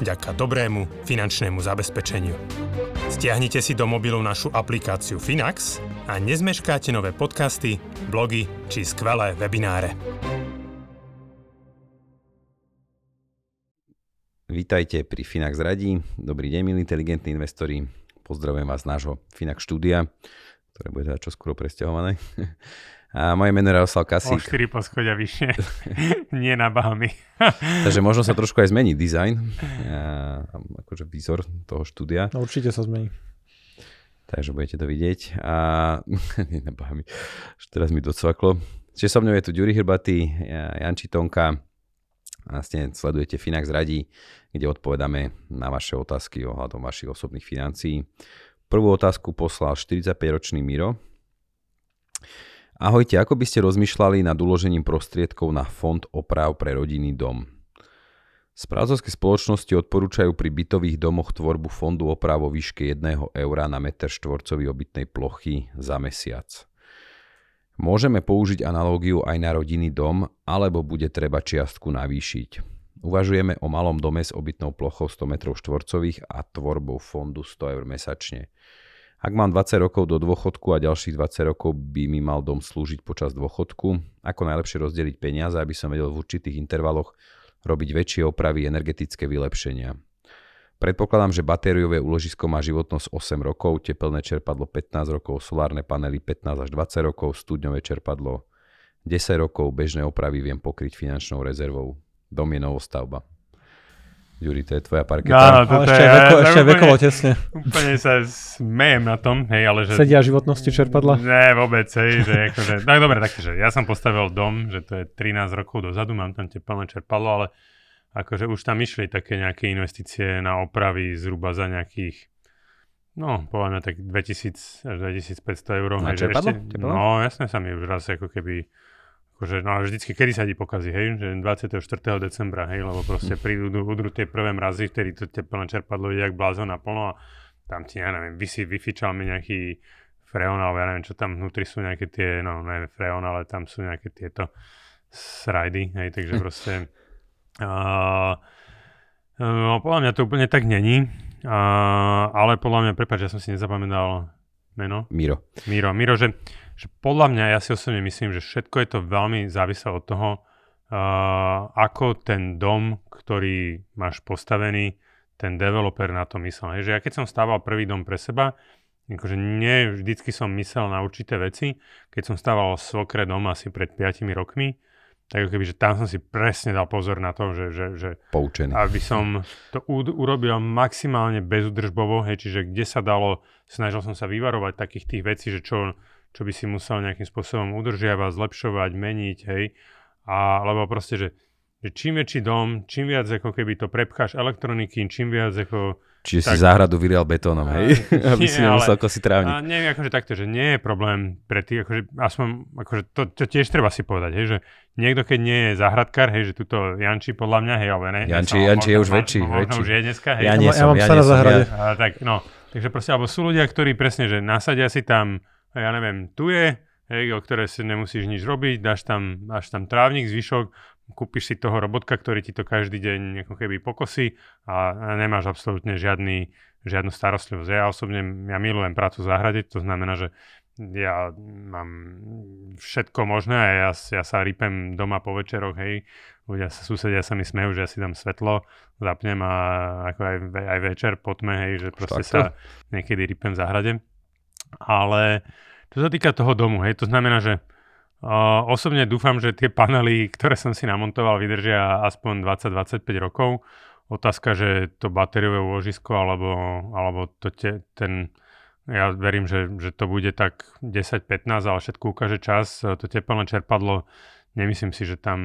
vďaka dobrému finančnému zabezpečeniu. Stiahnite si do mobilu našu aplikáciu Finax a nezmeškáte nové podcasty, blogy či skvelé webináre. Vítajte pri Finax Radí. Dobrý deň, milí inteligentní investori. Pozdravujem vás z nášho Finax štúdia, ktoré bude teda čoskoro presťahované. A moje meno je Jaroslav Kasík. O 4 poschodia vyššie, nie na Bahamy. Takže možno sa trošku aj zmení dizajn, a, akože výzor toho štúdia. No, určite sa zmení. Takže budete to vidieť. A nie na Bahamy, teraz mi docvaklo. Čiže so mnou je tu Ďuri Hrbatý, Janči Tonka. Vlastne sledujete Finax Radí, kde odpovedáme na vaše otázky ohľadom vašich osobných financií. Prvú otázku poslal 45-ročný Miro, Ahojte, ako by ste rozmýšľali nad uložením prostriedkov na fond oprav pre rodinný dom? Správcovské spoločnosti odporúčajú pri bytových domoch tvorbu fondu oprav vo výške 1 eura na meter štvorcový obytnej plochy za mesiac. Môžeme použiť analógiu aj na rodinný dom, alebo bude treba čiastku navýšiť. Uvažujeme o malom dome s obytnou plochou 100 m štvorcových a tvorbou fondu 100 eur mesačne. Ak mám 20 rokov do dôchodku a ďalších 20 rokov by mi mal dom slúžiť počas dôchodku, ako najlepšie rozdeliť peniaze, aby som vedel v určitých intervaloch robiť väčšie opravy energetické vylepšenia. Predpokladám, že batériové úložisko má životnosť 8 rokov, tepelné čerpadlo 15 rokov, solárne panely 15 až 20 rokov, studňové čerpadlo 10 rokov, bežné opravy viem pokryť finančnou rezervou. Dom je novostavba. Juri, to je tvoja parketa. No, to ešte, je, veko, ešte úplne, vekovo tesne. Úplne sa smejem na tom, hej, ale že... Sedia životnosti čerpadla? Ne, vôbec, hej, že akože... Tak dobre, takže ja som postavil dom, že to je 13 rokov dozadu, mám tam teplné čerpadlo, ale akože už tam išli také nejaké investície na opravy zhruba za nejakých No, podľa mňa tak 2000 až 2500 eur. Na čerpadlo? Ešte, no, jasne sa mi už raz ako keby akože, no vždycky, kedy sa ti pokazí, hej, že 24. decembra, hej, lebo proste prídu, udru tie prvé mrazy, vtedy to teplné čerpadlo ide jak blázon naplno a tam ti, ja neviem, vysí, vyfičal mi nejaký freon, alebo ja neviem, čo tam vnútri sú nejaké tie, no ne freon, ale tam sú nejaké tieto srajdy, hej, takže proste uh, no, podľa mňa to úplne tak není, uh, ale podľa mňa, prepáč, ja som si nezapamätal meno. Miro. Miro, Miro, že že podľa mňa, ja si osobne myslím, že všetko je to veľmi závislé od toho, uh, ako ten dom, ktorý máš postavený, ten developer na to myslel. Hej, že ja keď som stával prvý dom pre seba, akože nie vždycky som myslel na určité veci. Keď som stával svokre dom asi pred 5 rokmi, tak keby, že tam som si presne dal pozor na to, že, že, že Poučený. aby som to u, urobil maximálne bezudržbovo, hej, čiže kde sa dalo, snažil som sa vyvarovať takých tých vecí, že čo, čo by si musel nejakým spôsobom udržiavať, zlepšovať, meniť, hej. A, lebo proste, že, že čím väčší dom, čím viac ako keby to prepcháš elektroniky, čím viac ako... Čiže tak, si záhradu vyrial betónom, hej? Aby nie, si nemusel kosiť trávnik. A neviem, akože takto, že nie je problém pre tých, akože aspoň, akože to, to tiež treba si povedať, hej, že niekto, keď nie je záhradkár, hej, že tuto Janči podľa mňa, hej, ale ne. Janči, ja Janči je už väčší, možno, väčší. už je dneska, hej. Ja nie som, ja mám ja psa na záhrade. Ja, tak, no, takže proste, alebo sú ľudia, ktorí presne, že nasadia si tam ja neviem, tu je, hej, o ktoré si nemusíš nič robiť, dáš tam, dáš tam trávnik, zvyšok, kúpiš si toho robotka, ktorý ti to každý deň ako keby pokosí a nemáš absolútne žiadny, žiadnu starostlivosť. Ja osobne, ja milujem prácu v záhrade, to znamená, že ja mám všetko možné a ja, ja sa rypem doma po večeroch, hej, ľudia sa, susedia sa mi smejú, že ja si dám svetlo, zapnem a ako aj, aj večer po tme, hej, že proste sa niekedy rypem v záhrade. Ale čo sa týka toho domu, hej, to znamená, že uh, osobne dúfam, že tie panely, ktoré som si namontoval, vydržia aspoň 20-25 rokov. Otázka, že to batériové úložisko alebo, alebo to te, ten, ja verím, že, že to bude tak 10-15, ale všetko ukáže čas. To teplné čerpadlo, nemyslím si, že tam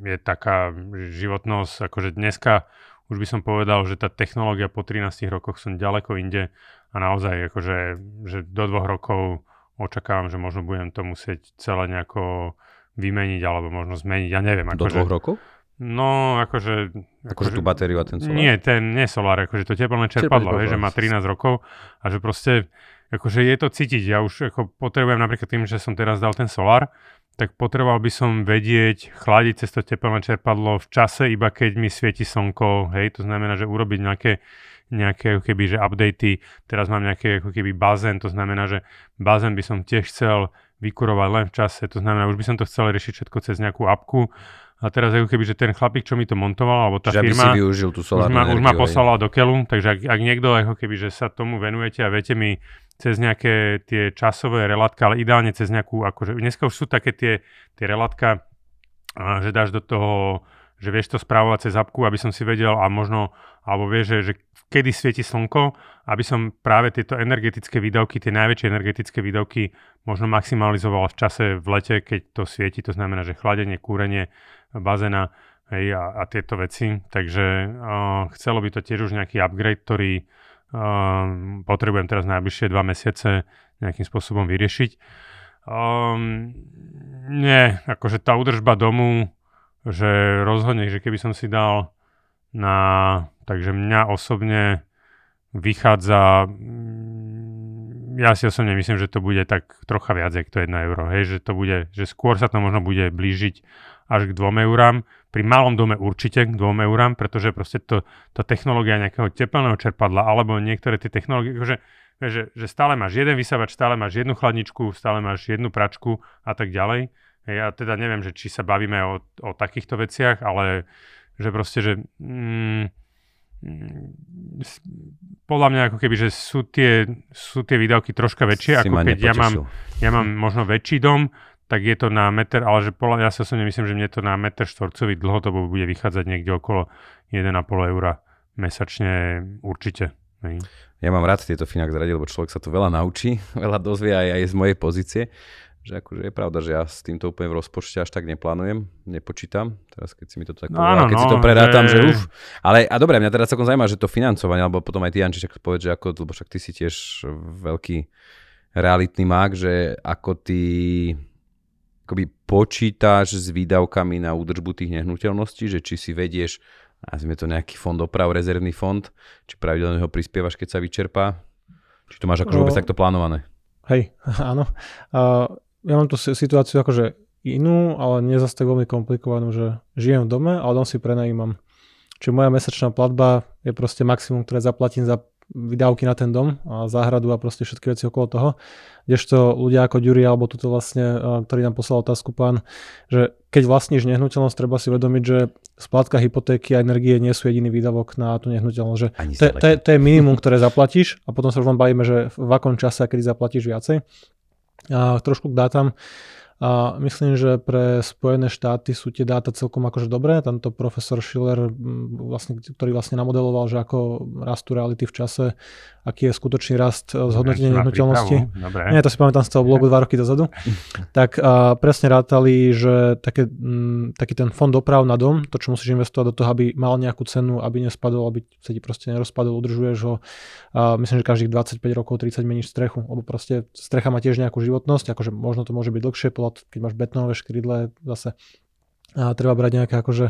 je taká životnosť, akože dneska už by som povedal, že tá technológia po 13 rokoch som ďaleko inde a naozaj akože, že do dvoch rokov očakávam, že možno budem to musieť celé nejako vymeniť alebo možno zmeniť, ja neviem. Do akože, dvoch rokov? No, akože... Akože tú batériu a ten solár? Nie, ten, nie solár, akože to teplné čerpadlo, hej, že má 13 rokov a že proste, akože je to cítiť. Ja už ako potrebujem napríklad tým, že som teraz dal ten solár, tak potreboval by som vedieť chladiť cez to teplné čerpadlo v čase, iba keď mi svieti slnko, hej, to znamená, že urobiť nejaké nejaké ako keby, že updaty, teraz mám nejaký ako keby bazén, to znamená, že bazén by som tiež chcel vykurovať len v čase, to znamená, už by som to chcel riešiť všetko cez nejakú apku. A teraz ako keby, že ten chlapík, čo mi to montoval, alebo tá že firma, si využil tú už ma, už ma poslala do keľu, takže ak, ak niekto ako keby, že sa tomu venujete a viete mi cez nejaké tie časové relátka, ale ideálne cez nejakú, akože dneska už sú také tie, tie relátka, a, že dáš do toho, že vieš to správovať cez apku, aby som si vedel a možno, alebo vieš, že, že kedy svieti slnko, aby som práve tieto energetické výdavky, tie najväčšie energetické výdavky možno maximalizoval v čase v lete, keď to svieti, to znamená, že chladenie, kúrenie, bazéna hej, a, a tieto veci. Takže uh, chcelo by to tiež už nejaký upgrade, ktorý uh, potrebujem teraz najbližšie dva mesiace nejakým spôsobom vyriešiť. Um, nie, akože tá údržba domu, že rozhodne, že keby som si dal na, takže mňa osobne vychádza ja si osobne myslím, že to bude tak trocha viac, ako to 1 euro. Hej, že to bude, že skôr sa to možno bude blížiť až k 2 eurám. Pri malom dome určite k 2 eurám, pretože proste to, tá technológia nejakého tepelného čerpadla alebo niektoré tie technológie, že, že, že stále máš jeden vysávač, stále máš jednu chladničku, stále máš jednu pračku a tak ďalej. Ja teda neviem, že či sa bavíme o, o takýchto veciach, ale že proste, že mm, Mm, podľa mňa ako keby, že sú tie, sú tie výdavky troška väčšie, si ako keď ja mám, ja mám možno väčší dom, tak je to na meter, ale že podľa, ja sa som nemyslím, že mne to na meter štvorcový dlhodobo bude vychádzať niekde okolo 1,5 eura mesačne určite. Hej. Ja mám rád tieto Finax rady, lebo človek sa tu veľa naučí, veľa dozvie aj, aj z mojej pozície že akože je pravda, že ja s týmto úplne v rozpočte až tak neplánujem, nepočítam. Teraz keď si mi to tak no, povedal, keď no, si to predátam, že... že uf. Ale a dobre, mňa teraz celkom zaujíma, že to financovanie, alebo potom aj ty Janči, však povedz, že ako, lebo však ty si tiež veľký realitný mák, že ako ty akoby počítaš s výdavkami na údržbu tých nehnuteľností, že či si vedieš, nazvime to nejaký fond oprav, rezervný fond, či pravidelne ho prispievaš, keď sa vyčerpá, či to máš akože vôbec takto plánované? Hej, áno. Uh, ja mám tú situáciu akože inú, ale nie zase tak veľmi komplikovanú, že žijem v dome, ale dom si prenajímam. Čiže moja mesačná platba je proste maximum, ktoré zaplatím za vydávky na ten dom a záhradu a proste všetky veci okolo toho. Kdežto ľudia ako Ďuri, alebo tuto vlastne, ktorý nám poslal otázku pán, že keď vlastníš nehnuteľnosť, treba si uvedomiť, že splátka hypotéky a energie nie sú jediný výdavok na tú nehnuteľnosť. Že to, to, je, to je minimum, ktoré zaplatíš a potom sa už len bavíme, že v akom čase a kedy zaplatíš viacej. A trošku k dátam. A myslím, že pre Spojené štáty sú tie dáta celkom akože dobré. Tamto profesor Schiller, vlastne, ktorý vlastne namodeloval, že ako rastú reality v čase, aký je skutočný rast e, zhodnotenia nehnuteľnosti. Nie, to si pamätám z toho blogu dva roky dozadu. tak a presne rátali, že také, m, taký ten fond oprav na dom, to čo musíš investovať do toho, aby mal nejakú cenu, aby nespadol, aby sa ti proste nerozpadol, udržuješ ho. A myslím, že každých 25 rokov 30 meníš strechu, lebo proste strecha má tiež nejakú životnosť, akože možno to môže byť dlhšie, podľa keď máš betónové škrydle, zase a treba brať nejaké akože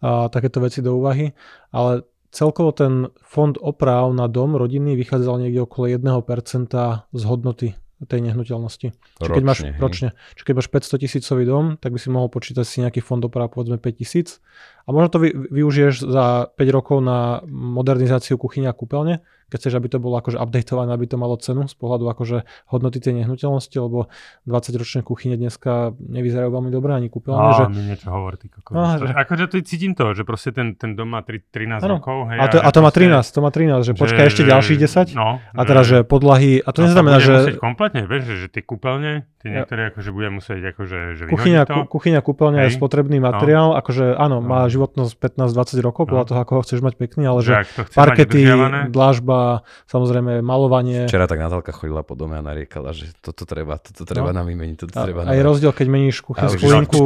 a, takéto veci do úvahy, ale celkovo ten fond oprav na dom rodiny vychádzal niekde okolo 1% z hodnoty tej nehnuteľnosti. Čiže keď máš, ročne. Čiže keď máš 500 tisícový dom, tak by si mohol počítať si nejaký fond oprav povedzme 5 tisíc a možno to vy, využiješ za 5 rokov na modernizáciu kuchyňa a kúpeľne, keď chceš, aby to bolo akože updateované, aby to malo cenu z pohľadu akože hodnoty tej nehnuteľnosti, lebo 20-ročné kuchyne dneska nevyzerajú veľmi dobre ani kúpeľne. že... mi niečo hovorí, ty kokos. No, že... Akože to cítim to, že proste ten, ten dom má 3, 13 ano. rokov. Hej, a, to, a to má 13, to má 13, že, že počkaj ešte ďalších 10 no, a teraz, že podlahy, a to no, neznamená, že... kompletne, vieš, že, že tie kúpeľne, tie niektoré akože budem musieť akože, že kuchyňa, to. kuchyňa, kúpeľňa je spotrebný no. materiál, no. akože áno, má no. životnosť 15-20 rokov, podľa no. toho, ako ho chceš mať pekný, ale že, že parkety, dlážba, doprava, samozrejme malovanie. Včera tak Natálka chodila po dome a nariekala, že toto treba, toto treba no. nám vymeniť, toto a, treba A je rozdiel, keď meníš kuchynskú linku.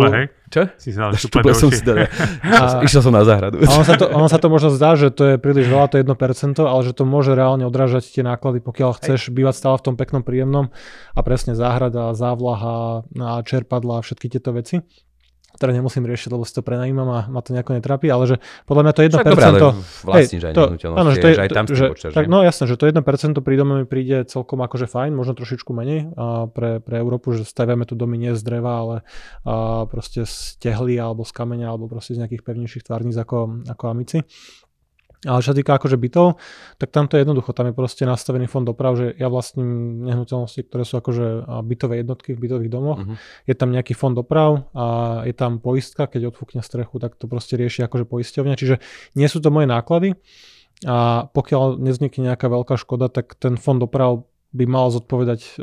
Čo? Si znal štúpel som si teda. a, išiel som na záhradu. A on sa, to, on sa to možno zdá, že to je príliš veľa, to 1%, ale že to môže reálne odrážať tie náklady, pokiaľ chceš Hej. bývať stále v tom peknom, príjemnom a presne záhrada, závlaha, čerpadla a všetky tieto veci ktoré nemusím riešiť, lebo si to prenajímam a ma to nejako netrapí, ale že podľa mňa to 1%... Však dobré, ale vlastníš aj nehnuteľnosti, áno, že to je, že aj tam že, tak, No jasné, že to 1% pri dome mi príde celkom akože fajn, možno trošičku menej a pre, pre Európu, že staviame tu domy nie z dreva, ale a proste z tehly alebo z kameňa alebo proste z nejakých pevnejších tvárnic ako, ako amici. Ale čo sa týka akože bytov, tak tam to je jednoducho, tam je proste nastavený fond doprav, že ja vlastním nehnuteľnosti, ktoré sú akože bytové jednotky v bytových domoch, uh-huh. je tam nejaký fond doprav a je tam poistka, keď odfúkne strechu, tak to proste rieši akože poisťovňa, čiže nie sú to moje náklady a pokiaľ neznikne nejaká veľká škoda, tak ten fond doprav by mal zodpovedať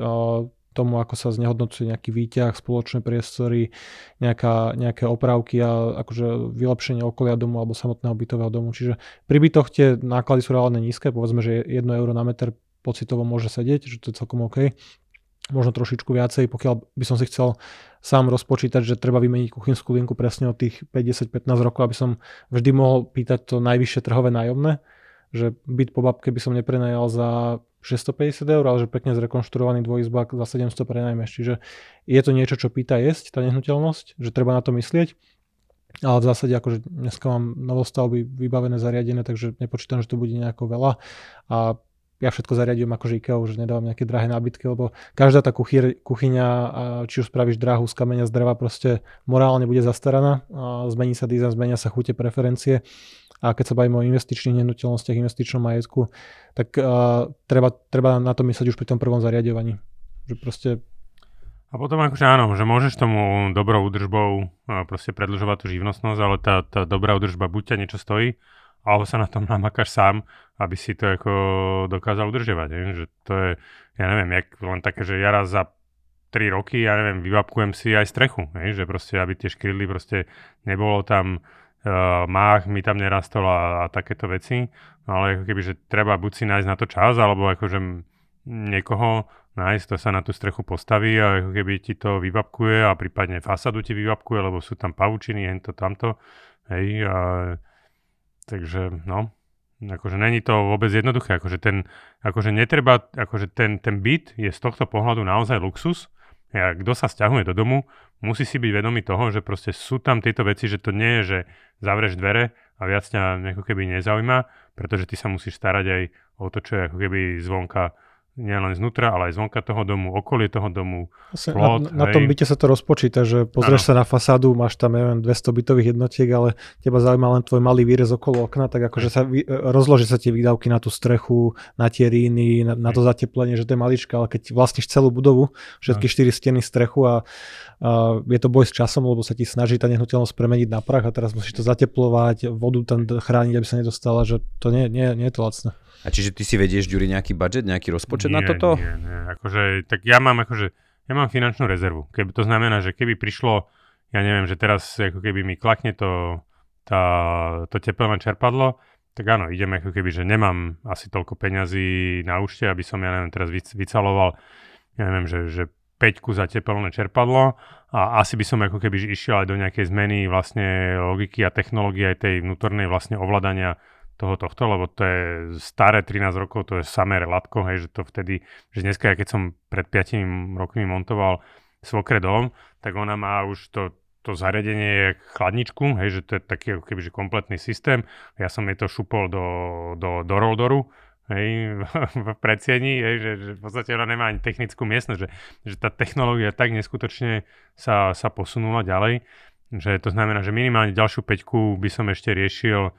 tomu, ako sa znehodnocuje nejaký výťah, spoločné priestory, nejaká, nejaké opravky a akože vylepšenie okolia domu alebo samotného bytového domu. Čiže pri bytoch tie náklady sú reálne nízke, povedzme, že 1 euro na meter pocitovo môže sedieť, že to je celkom OK. Možno trošičku viacej, pokiaľ by som si chcel sám rozpočítať, že treba vymeniť kuchynskú linku presne od tých 50-15 rokov, aby som vždy mohol pýtať to najvyššie trhové nájomné, že byt po babke by som neprenajal za 650 eur, ale že pekne zrekonštruovaný dvojizbák za 700 prenajmeš. Čiže je to niečo, čo pýta jesť, tá nehnuteľnosť, že treba na to myslieť. Ale v zásade akože dneska mám novostavby vybavené, zariadené, takže nepočítam, že to bude nejako veľa. A ja všetko zariadujem akože IKEA, že nedávam nejaké drahé nábytky, lebo každá tá kuchyr, kuchyňa, či už spravíš drahu z kameňa, z dreva, proste morálne bude zastaraná. Zmení sa dizajn, zmenia sa chute, preferencie a keď sa bavíme o investičných nehnuteľnostiach, investičnom majetku, tak uh, treba, treba na to myslieť už pri tom prvom zariadovaní. Že proste a potom akože áno, že môžeš tomu dobrou údržbou proste predlžovať tú živnostnosť, ale tá, tá dobrá údržba buď ťa niečo stojí, alebo sa na tom namakáš sám, aby si to ako dokázal udržiavať. Je? Že to je, ja neviem, jak len také, že ja raz za 3 roky, ja neviem, vyvapkujem si aj strechu, je? že proste, aby tie škrydly proste nebolo tam uh, mách mi tam nerastol a, a takéto veci, no ale ako keby, že treba buď si nájsť na to čas, alebo akože niekoho nájsť, to sa na tú strechu postaví a ako keby ti to vyvapkuje a prípadne fasadu ti vyvapkuje, lebo sú tam pavučiny, hento, tamto, hej, a, takže no, akože není to vôbec jednoduché, akože ten, akože netreba, akože ten, ten byt je z tohto pohľadu naozaj luxus, ja, kto sa stiahuje do domu, musí si byť vedomý toho, že proste sú tam tieto veci, že to nie je, že zavrieš dvere a viac ťa ako keby nezaujíma, pretože ty sa musíš starať aj o to, čo je ako keby zvonka nielen znútra, ale aj zvonka toho domu, okolie toho domu, Asi, plot, na, na tom byte sa to rozpočíta, že pozrieš ano. sa na fasádu, máš tam, neviem, 200 bytových jednotiek, ale teba zaujíma len tvoj malý výrez okolo okna, tak akože sa vy, rozloží sa tie výdavky na tú strechu, na tie ríny, na, na to zateplenie, že to je malička, ale keď vlastníš celú budovu, všetky štyri steny, strechu a, a je to boj s časom, lebo sa ti snaží tá nehnuteľnosť premeniť na prach a teraz musíš to zateplovať, vodu tam chrániť, aby sa nedostala, že to nie, nie, nie je to lacné. A čiže ty si vedieš, Ďuri, nejaký budget, nejaký rozpočet nie, na toto? Nie, nie, akože, tak ja mám akože, ja mám finančnú rezervu. Keby, to znamená, že keby prišlo, ja neviem, že teraz ako keby mi klakne to, tá, to tepelné čerpadlo, tak áno, idem ako keby, že nemám asi toľko peňazí na účte, aby som, ja neviem, teraz vycaloval, ja neviem, že, že 5 za tepelné čerpadlo a asi by som ako keby išiel aj do nejakej zmeny vlastne logiky a technológie aj tej vnútornej vlastne ovládania toho tohto, lebo to je staré 13 rokov, to je samé relatko, hej, že to vtedy, že dneska, keď som pred 5 rokmi montoval svokre dom, tak ona má už to, to zariadenie je chladničku, hej, že to je taký ako keby, že kompletný systém. Ja som jej to šupol do, do, do roldoru, hej, v predsieni, hej, že, že v podstate ona nemá ani technickú miestnosť, že, že tá technológia tak neskutočne sa, sa posunula ďalej, že to znamená, že minimálne ďalšiu peťku by som ešte riešil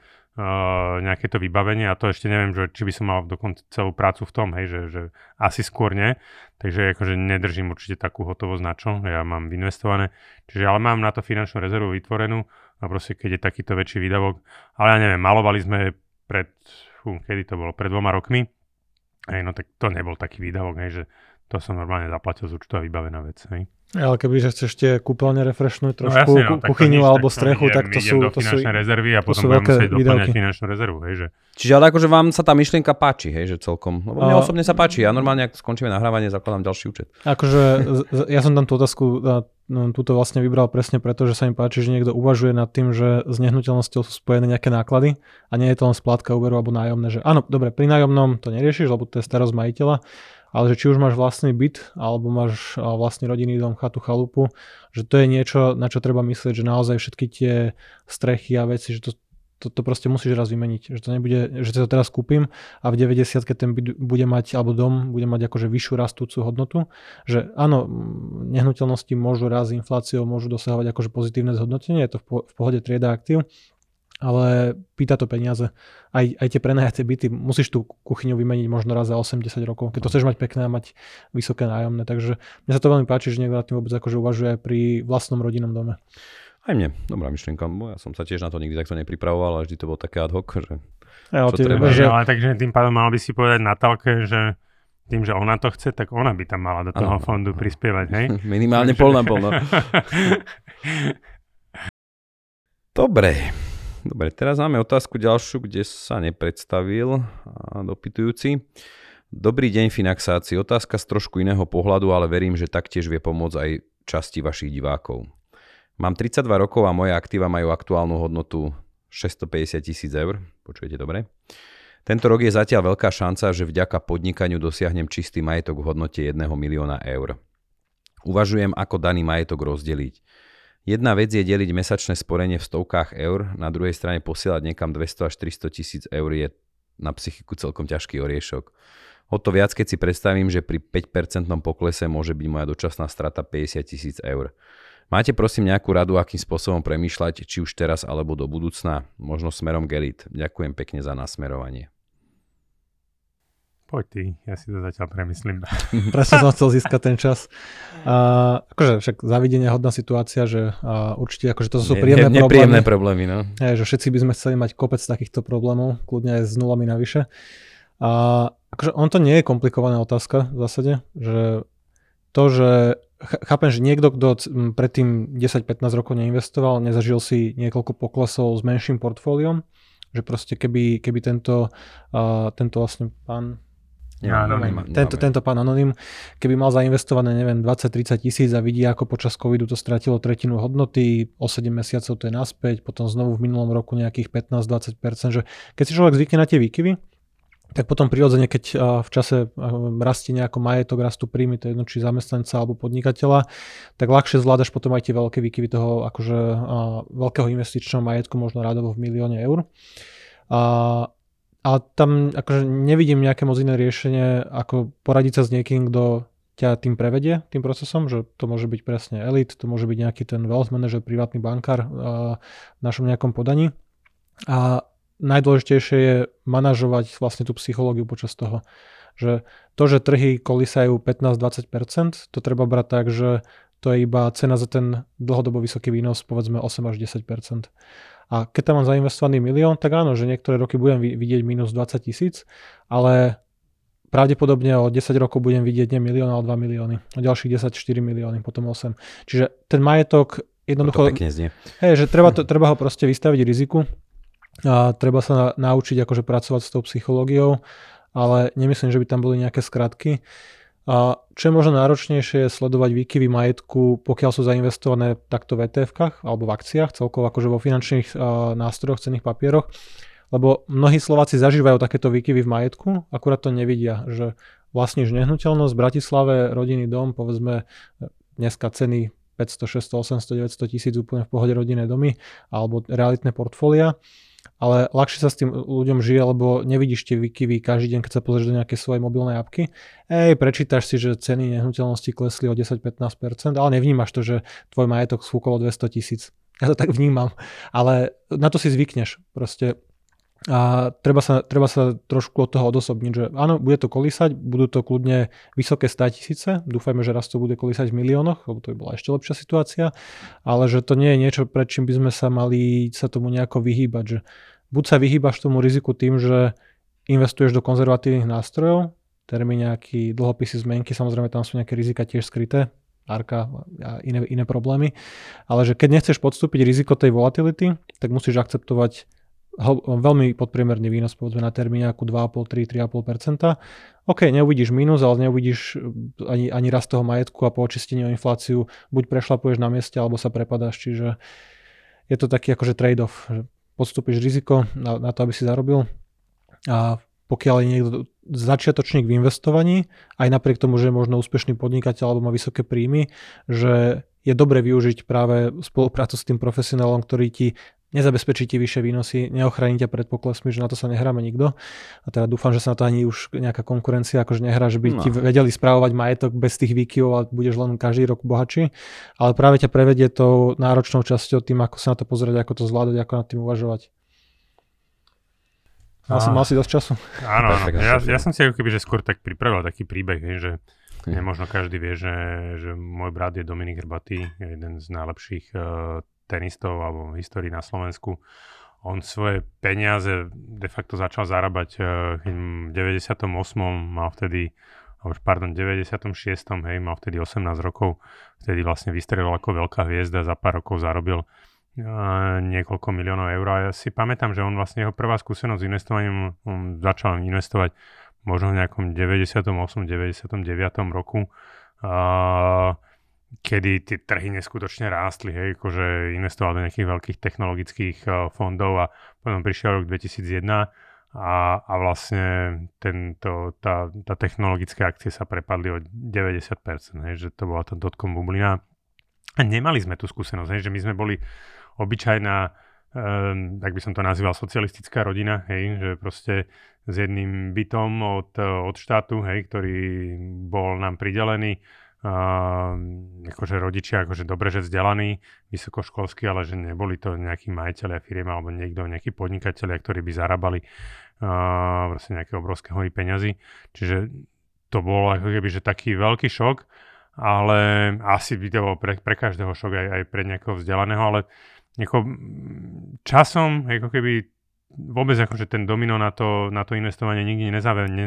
nejaké to vybavenie a to ešte neviem, že či by som mal dokonca celú prácu v tom, hej, že, že asi skôr nie. Takže akože nedržím určite takú hotovosť na čo, ja mám investované. Čiže ale mám na to finančnú rezervu vytvorenú a proste keď je takýto väčší výdavok. Ale ja neviem, malovali sme pred, fú, kedy to bolo, pred dvoma rokmi. Hej, no tak to nebol taký výdavok, hej, že to som normálne zaplatil z účtu a vybavená vec. Hej. Ale keby že chceš tie kúpeľne refreshnúť no trošku no, jasne, no, kuchyňu alebo strechu, idem, tak to sú... do to sú, rezervy a potom budem musieť doplňať finančnú rezervu. Hej, že... Čiže ale akože vám sa tá myšlienka páči, hej, že celkom. Lebo mne a... osobne sa páči. Ja normálne, ak skončíme nahrávanie, zakladám ďalší účet. Akože ja som tam tú otázku no, túto vlastne vybral presne preto, že sa mi páči, že niekto uvažuje nad tým, že s nehnuteľnosťou sú spojené nejaké náklady a nie je to len splátka úveru alebo nájomné. Že áno, dobre, pri nájomnom to neriešiš, lebo to je starosť majiteľa, ale že či už máš vlastný byt, alebo máš vlastný rodinný dom, chatu, chalupu, že to je niečo, na čo treba myslieť, že naozaj všetky tie strechy a veci, že to, to, to proste musíš raz vymeniť, že to nebude, že to teraz kúpim a v 90 keď ten byt bude mať, alebo dom bude mať akože vyššiu rastúcu hodnotu, že áno, nehnuteľnosti môžu raz infláciou, môžu dosahovať akože pozitívne zhodnotenie, je to v pohode trieda aktív, ale pýta to peniaze. Aj, aj tie prenajacie byty, musíš tú kuchyňu vymeniť možno raz za 80 rokov, keď to chceš mať pekné a mať vysoké nájomné. Takže mne sa to veľmi páči, že niekto na tým vôbec akože uvažuje pri vlastnom rodinnom dome. Aj mne, dobrá myšlienka. Ja som sa tiež na to nikdy takto nepripravoval, ale vždy to bol také ad hoc, že ja, čo treba. Že... Ale takže tým pádom mal by si povedať Natálke, že tým, že ona to chce, tak ona by tam mala do toho ano, fondu prispievať, hej? Minimálne pol na pol, no. Dobre, Dobre, teraz máme otázku ďalšiu, kde sa nepredstavil dopytujúci. Dobrý deň Finaxáci. Otázka z trošku iného pohľadu, ale verím, že taktiež vie pomôcť aj časti vašich divákov. Mám 32 rokov a moje aktíva majú aktuálnu hodnotu 650 tisíc eur. Počujete dobre? Tento rok je zatiaľ veľká šanca, že vďaka podnikaniu dosiahnem čistý majetok v hodnote 1 milióna eur. Uvažujem, ako daný majetok rozdeliť. Jedna vec je deliť mesačné sporenie v stovkách eur, na druhej strane posielať niekam 200 až 300 tisíc eur je na psychiku celkom ťažký oriešok. O to viac, keď si predstavím, že pri 5% poklese môže byť moja dočasná strata 50 tisíc eur. Máte prosím nejakú radu, akým spôsobom premýšľať, či už teraz alebo do budúcna, možno smerom gelit. Ďakujem pekne za nasmerovanie. Poď ty, ja si to zatiaľ premyslím. Presne som chcel získať ten čas. A, akože však zavidenia hodná situácia, že a, určite akože to sú ne, príjemné ne, nepríjemné problémy. problémy no. Je, že všetci by sme chceli mať kopec takýchto problémov, kľudne aj s nulami navyše. A akože on to nie je komplikovaná otázka v zásade, že to, že chápem, že niekto, kto predtým 10-15 rokov neinvestoval, nezažil si niekoľko poklesov s menším portfóliom, že proste keby, keby tento, uh, tento vlastne pán ja, anonym, tento, tento pán Anonym, keby mal zainvestované, neviem, 20-30 tisíc a vidí, ako počas covidu to stratilo tretinu hodnoty, o 7 mesiacov to je naspäť, potom znovu v minulom roku nejakých 15-20%, že keď si človek zvykne na tie výkyvy, tak potom prirodzene, keď v čase rastie nejako majetok, rastú príjmy, to je jedno či zamestnanca alebo podnikateľa, tak ľahšie zvládaš potom aj tie veľké výkyvy toho akože veľkého investičného majetku, možno rádovo v milióne eur. A ale tam akože nevidím nejaké moc iné riešenie, ako poradiť sa s niekým, kto ťa tým prevedie, tým procesom, že to môže byť presne elit, to môže byť nejaký ten wealth manager, privátny bankár v našom nejakom podaní. A najdôležitejšie je manažovať vlastne tú psychológiu počas toho. Že to, že trhy kolisajú 15-20%, to treba brať tak, že to je iba cena za ten dlhodobo vysoký výnos, povedzme 8 až 10%. A keď tam mám zainvestovaný milión, tak áno, že niektoré roky budem vidieť minus 20 tisíc, ale pravdepodobne o 10 rokov budem vidieť nie milión, ale 2 milióny. O ďalších 10 4 milióny, potom 8. Čiže ten majetok jednoducho... To pekne znie. Hej, že treba, to, treba ho proste vystaviť riziku a treba sa na, naučiť akože pracovať s tou psychológiou, ale nemyslím, že by tam boli nejaké skratky. A čo je možno náročnejšie sledovať výkyvy majetku, pokiaľ sú zainvestované takto v etf alebo v akciách, celkovo akože vo finančných uh, nástrojoch, cenných papieroch, lebo mnohí Slováci zažívajú takéto výkyvy v majetku, akurát to nevidia, že vlastníš nehnuteľnosť v Bratislave, rodinný dom, povedzme dneska ceny 500, 600, 800, 900 tisíc úplne v pohode rodinné domy alebo realitné portfólia ale ľahšie sa s tým ľuďom žije, lebo nevidíš tie výkyvy každý deň, keď sa pozrieš do nejakej svojej mobilnej apky. Ej, prečítaš si, že ceny nehnuteľnosti klesli o 10-15%, ale nevnímaš to, že tvoj majetok schúkol 200 tisíc. Ja to tak vnímam, ale na to si zvykneš. Proste a treba sa, treba sa trošku od toho odosobniť, že áno, bude to kolísať, budú to kľudne vysoké 100 tisíce, dúfajme, že raz to bude kolísať v miliónoch, lebo to by bola ešte lepšia situácia, ale že to nie je niečo, pred čím by sme sa mali sa tomu nejako vyhýbať, že buď sa vyhýbaš tomu riziku tým, že investuješ do konzervatívnych nástrojov, termíňaky, dlhopisy, zmenky, samozrejme tam sú nejaké rizika tiež skryté, arka a iné, iné problémy, ale že keď nechceš podstúpiť riziko tej volatility, tak musíš akceptovať veľmi podpriemerný výnos povedzme na termíňaku 2,5, 3, 3,5%. OK, neuvidíš mínus, ale neuvidíš ani, ani rast toho majetku a po očistení o infláciu buď prešlapuješ na mieste, alebo sa prepadáš, čiže je to taký akože trade-off, že podstúpiš riziko na, na to, aby si zarobil a pokiaľ je niekto začiatočník v investovaní, aj napriek tomu, že je možno úspešný podnikateľ alebo má vysoké príjmy, že je dobre využiť práve spoluprácu s tým profesionálom, ktorý ti nezabezpečí ti vyššie výnosy, neochráni ťa pred poklesmi, že na to sa nehráme nikto. A teda dúfam, že sa na to ani už nejaká konkurencia akože nehrá, že by no. ti vedeli správovať majetok bez tých výkyvov a budeš len každý rok bohatší. Ale práve ťa prevedie tou náročnou časťou tým, ako sa na to pozrieť, ako to zvládať, ako nad tým uvažovať. Mal, som, mal si dosť času. Áno, áno. Ja, ja som si ako keby že skôr tak pripravil taký príbeh, že nemožno každý vie, že, že môj brat je Dominik Hrbatý, jeden z najlepších uh, tenistov alebo v histórii na Slovensku. On svoje peniaze de facto začal zarábať uh, v 98. mal vtedy pardon, 96. hej, mal vtedy 18 rokov, vtedy vlastne vystrelil ako veľká hviezda, za pár rokov zarobil niekoľko miliónov eur. A ja si pamätám, že on vlastne jeho prvá skúsenosť s investovaním, on začal investovať možno v nejakom 98. 99. roku, a, kedy tie trhy neskutočne rástli, hej, akože investoval do nejakých veľkých technologických fondov a potom prišiel rok 2001 a, a vlastne tento, tá, tá technologické akcie sa prepadli o 90%, hej, že to bola tá dotcom bublina. A nemali sme tú skúsenosť, hej, že my sme boli obyčajná, um, tak by som to nazýval, socialistická rodina, hej, že proste s jedným bytom od, od štátu, hej, ktorý bol nám pridelený, uh, akože rodičia, akože dobre, že vzdelaní, vysokoškolskí, ale že neboli to nejakí majiteľia firiem alebo niekto, nejakí podnikatelia, ktorí by zarábali uh, proste nejaké obrovské hory peňazí. Čiže to bol ako keby, že taký veľký šok, ale asi by to bol pre, pre každého šok aj, aj pre nejakého vzdelaného, ale ako časom, ako keby vôbec akože ten domino na to, na to investovanie nikdy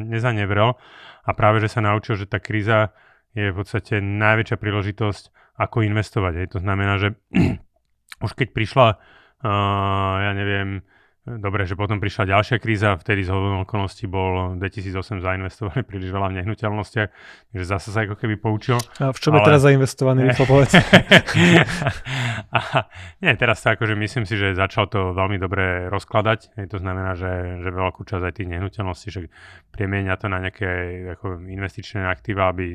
nezanevrel a práve, že sa naučil, že tá kríza je v podstate najväčšia príležitosť, ako investovať. Hej. To znamená, že už keď prišla, uh, ja neviem, Dobre, že potom prišla ďalšia kríza, vtedy z okolností bol 2008 zainvestovaný príliš veľa v nehnuteľnostiach, takže zase sa ako keby poučil. A v čom ale... je teraz zainvestovaný, rýchlo povedz. nie, teraz sa akože myslím si, že začal to veľmi dobre rozkladať, Hej, to znamená, že, že veľkú časť aj tých nehnuteľností, že premieňa to na nejaké ako investičné aktíva, aby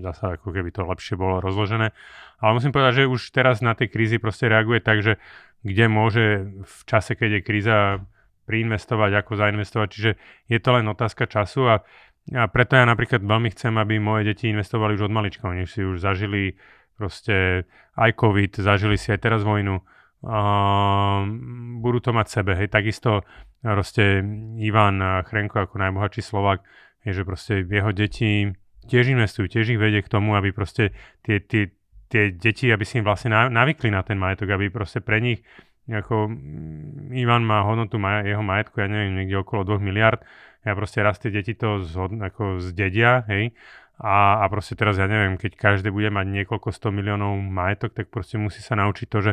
zase ako keby to lepšie bolo rozložené. Ale musím povedať, že už teraz na tej krízy proste reaguje tak, že kde môže v čase, keď je kríza, priinvestovať, ako zainvestovať. Čiže je to len otázka času a, a preto ja napríklad veľmi chcem, aby moje deti investovali už od malička. Oni si už zažili proste aj COVID, zažili si aj teraz vojnu. Uh, budú to mať sebe. Hej, takisto proste Ivan Chrenko ako najbohatší Slovak, je, že proste jeho deti tiež investujú, tiež ich vedie k tomu, aby proste tie, tie, tie deti, aby si im vlastne navykli na ten majetok, aby proste pre nich ako Ivan má hodnotu maja, jeho majetku, ja neviem, niekde okolo 2 miliard, ja proste raz tie deti to zhod, ako zdedia, hej, a, a proste teraz ja neviem, keď každý bude mať niekoľko 100 miliónov majetok, tak proste musí sa naučiť to, že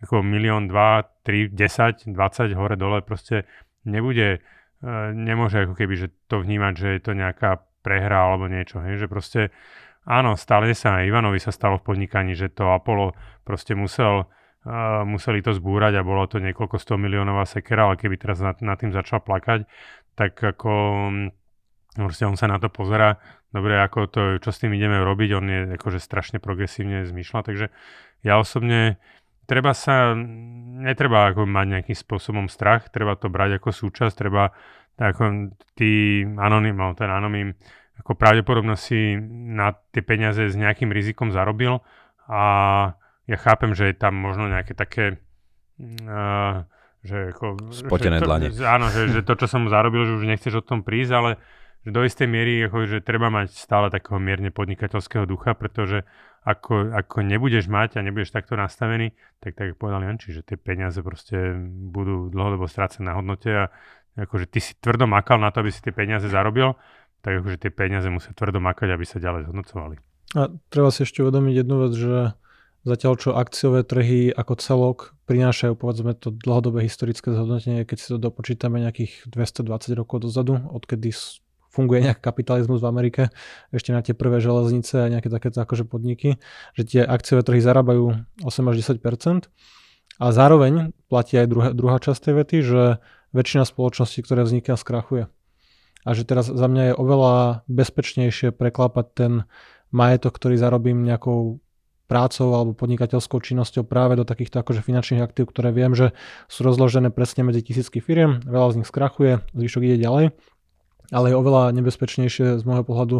ako milión, 2, 3, 10, 20 hore dole proste nebude, e, nemôže ako keby, že to vnímať, že je to nejaká prehra alebo niečo, hej, že proste Áno, stále sa Ivanovi sa stalo v podnikaní, že to Apollo proste musel, uh, museli to zbúrať a bolo to niekoľko 100 miliónová sekera, ale keby teraz nad, nad tým začal plakať, tak ako proste on sa na to pozera, dobre, ako to, čo s tým ideme robiť, on je akože strašne progresívne zmýšľa, takže ja osobne treba sa, netreba ako mať nejakým spôsobom strach, treba to brať ako súčasť, treba ako tí anonym, ten anonym ako pravdepodobnosť si na tie peniaze s nejakým rizikom zarobil a ja chápem, že je tam možno nejaké také uh, že ako, Spotené že to, dlane. Áno, že, že to, čo som zarobil, že už nechceš o tom prísť, ale že do istej miery ako, že treba mať stále takého mierne podnikateľského ducha, pretože ako, ako nebudeš mať a nebudeš takto nastavený, tak tak povedal Janči, že tie peniaze proste budú dlhodobo strácať na hodnote a akože ty si tvrdo makal na to, aby si tie peniaze zarobil tak akože tie peniaze musia tvrdo makať, aby sa ďalej zhodnocovali. A treba si ešte uvedomiť jednu vec, že zatiaľ čo akciové trhy ako celok prinášajú povedzme to dlhodobé historické zhodnotenie, keď si to dopočítame nejakých 220 rokov dozadu, odkedy funguje nejaký kapitalizmus v Amerike, ešte na tie prvé železnice a nejaké takéto akože podniky, že tie akciové trhy zarábajú 8 až 10 a zároveň platí aj druhá, druhá časť tej vety, že väčšina spoločností, ktoré vzniká, skrachuje. A že teraz za mňa je oveľa bezpečnejšie preklápať ten majetok, ktorý zarobím nejakou prácou alebo podnikateľskou činnosťou práve do takýchto akože finančných aktív, ktoré viem, že sú rozložené presne medzi tisícky firiem, veľa z nich skrachuje, zvyšok ide ďalej, ale je oveľa nebezpečnejšie z môjho pohľadu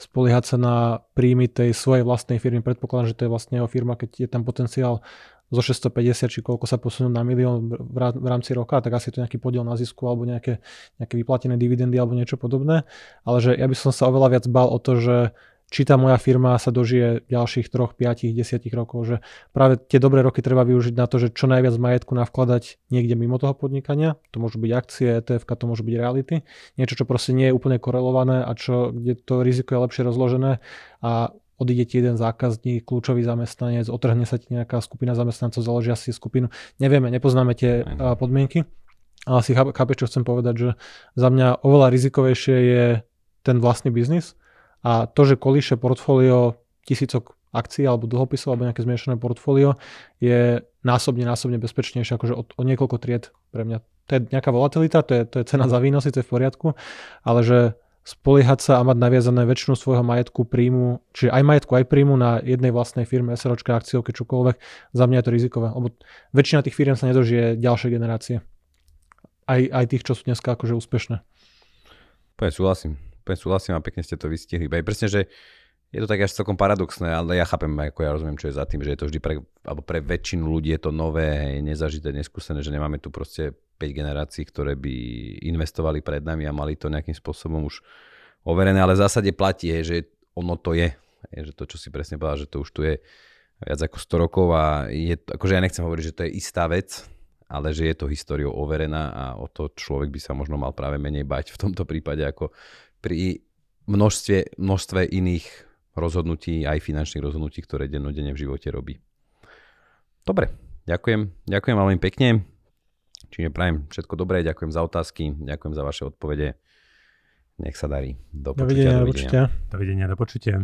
spoliehať sa na príjmy tej svojej vlastnej firmy. Predpokladám, že to je vlastne jeho firma, keď je tam potenciál zo 650, či koľko sa posunú na milión v rámci roka, tak asi to nejaký podiel na zisku alebo nejaké, nejaké vyplatené dividendy alebo niečo podobné. Ale že ja by som sa oveľa viac bal o to, že či tá moja firma sa dožije ďalších 3, 5, 10 rokov, že práve tie dobré roky treba využiť na to, že čo najviac majetku navkladať niekde mimo toho podnikania, to môžu byť akcie, ETF, to môžu byť reality, niečo, čo proste nie je úplne korelované a čo, kde to riziko je lepšie rozložené. A odíde ti jeden zákazník, kľúčový zamestnanec, otrhne sa ti nejaká skupina zamestnancov, založia si skupinu. Nevieme, nepoznáme tie podmienky, ale si chápe, čo chcem povedať, že za mňa oveľa rizikovejšie je ten vlastný biznis a to, že kolíše portfólio tisícok akcií alebo dlhopisov alebo nejaké zmiešané portfólio je násobne, násobne bezpečnejšie akože o, o niekoľko tried pre mňa. To je nejaká volatilita, to je, to je cena za výnosy, to je v poriadku, ale že spoliehať sa a mať naviazané väčšinu svojho majetku príjmu, čiže aj majetku, aj príjmu na jednej vlastnej firme, SROčka, akciovke, čokoľvek, za mňa je to rizikové, lebo väčšina tých firm sa nedožije ďalšie generácie. Aj, aj tých, čo sú dneska akože úspešné. Úplne súhlasím. Úplne súhlasím a pekne ste to vystihli. Aj presne, že je to tak až celkom paradoxné, ale ja chápem, ako ja rozumiem, čo je za tým, že je to vždy pre, alebo pre väčšinu ľudí je to nové, nezažité, neskúsené, že nemáme tu proste 5 generácií, ktoré by investovali pred nami a mali to nejakým spôsobom už overené, ale v zásade platí, že ono to je. Že to, čo si presne povedal, že to už tu je viac ako 100 rokov a je akože ja nechcem hovoriť, že to je istá vec, ale že je to históriou overená a o to človek by sa možno mal práve menej bať v tomto prípade ako pri množstve, množstve iných rozhodnutí, aj finančných rozhodnutí, ktoré dennodenne v živote robí. Dobre, ďakujem. Ďakujem veľmi pekne. Čiže prajem všetko dobré, ďakujem za otázky, ďakujem za vaše odpovede. Nech sa darí. Do počutia. Dovidenia, do počutia. Dovidenia, do počutia.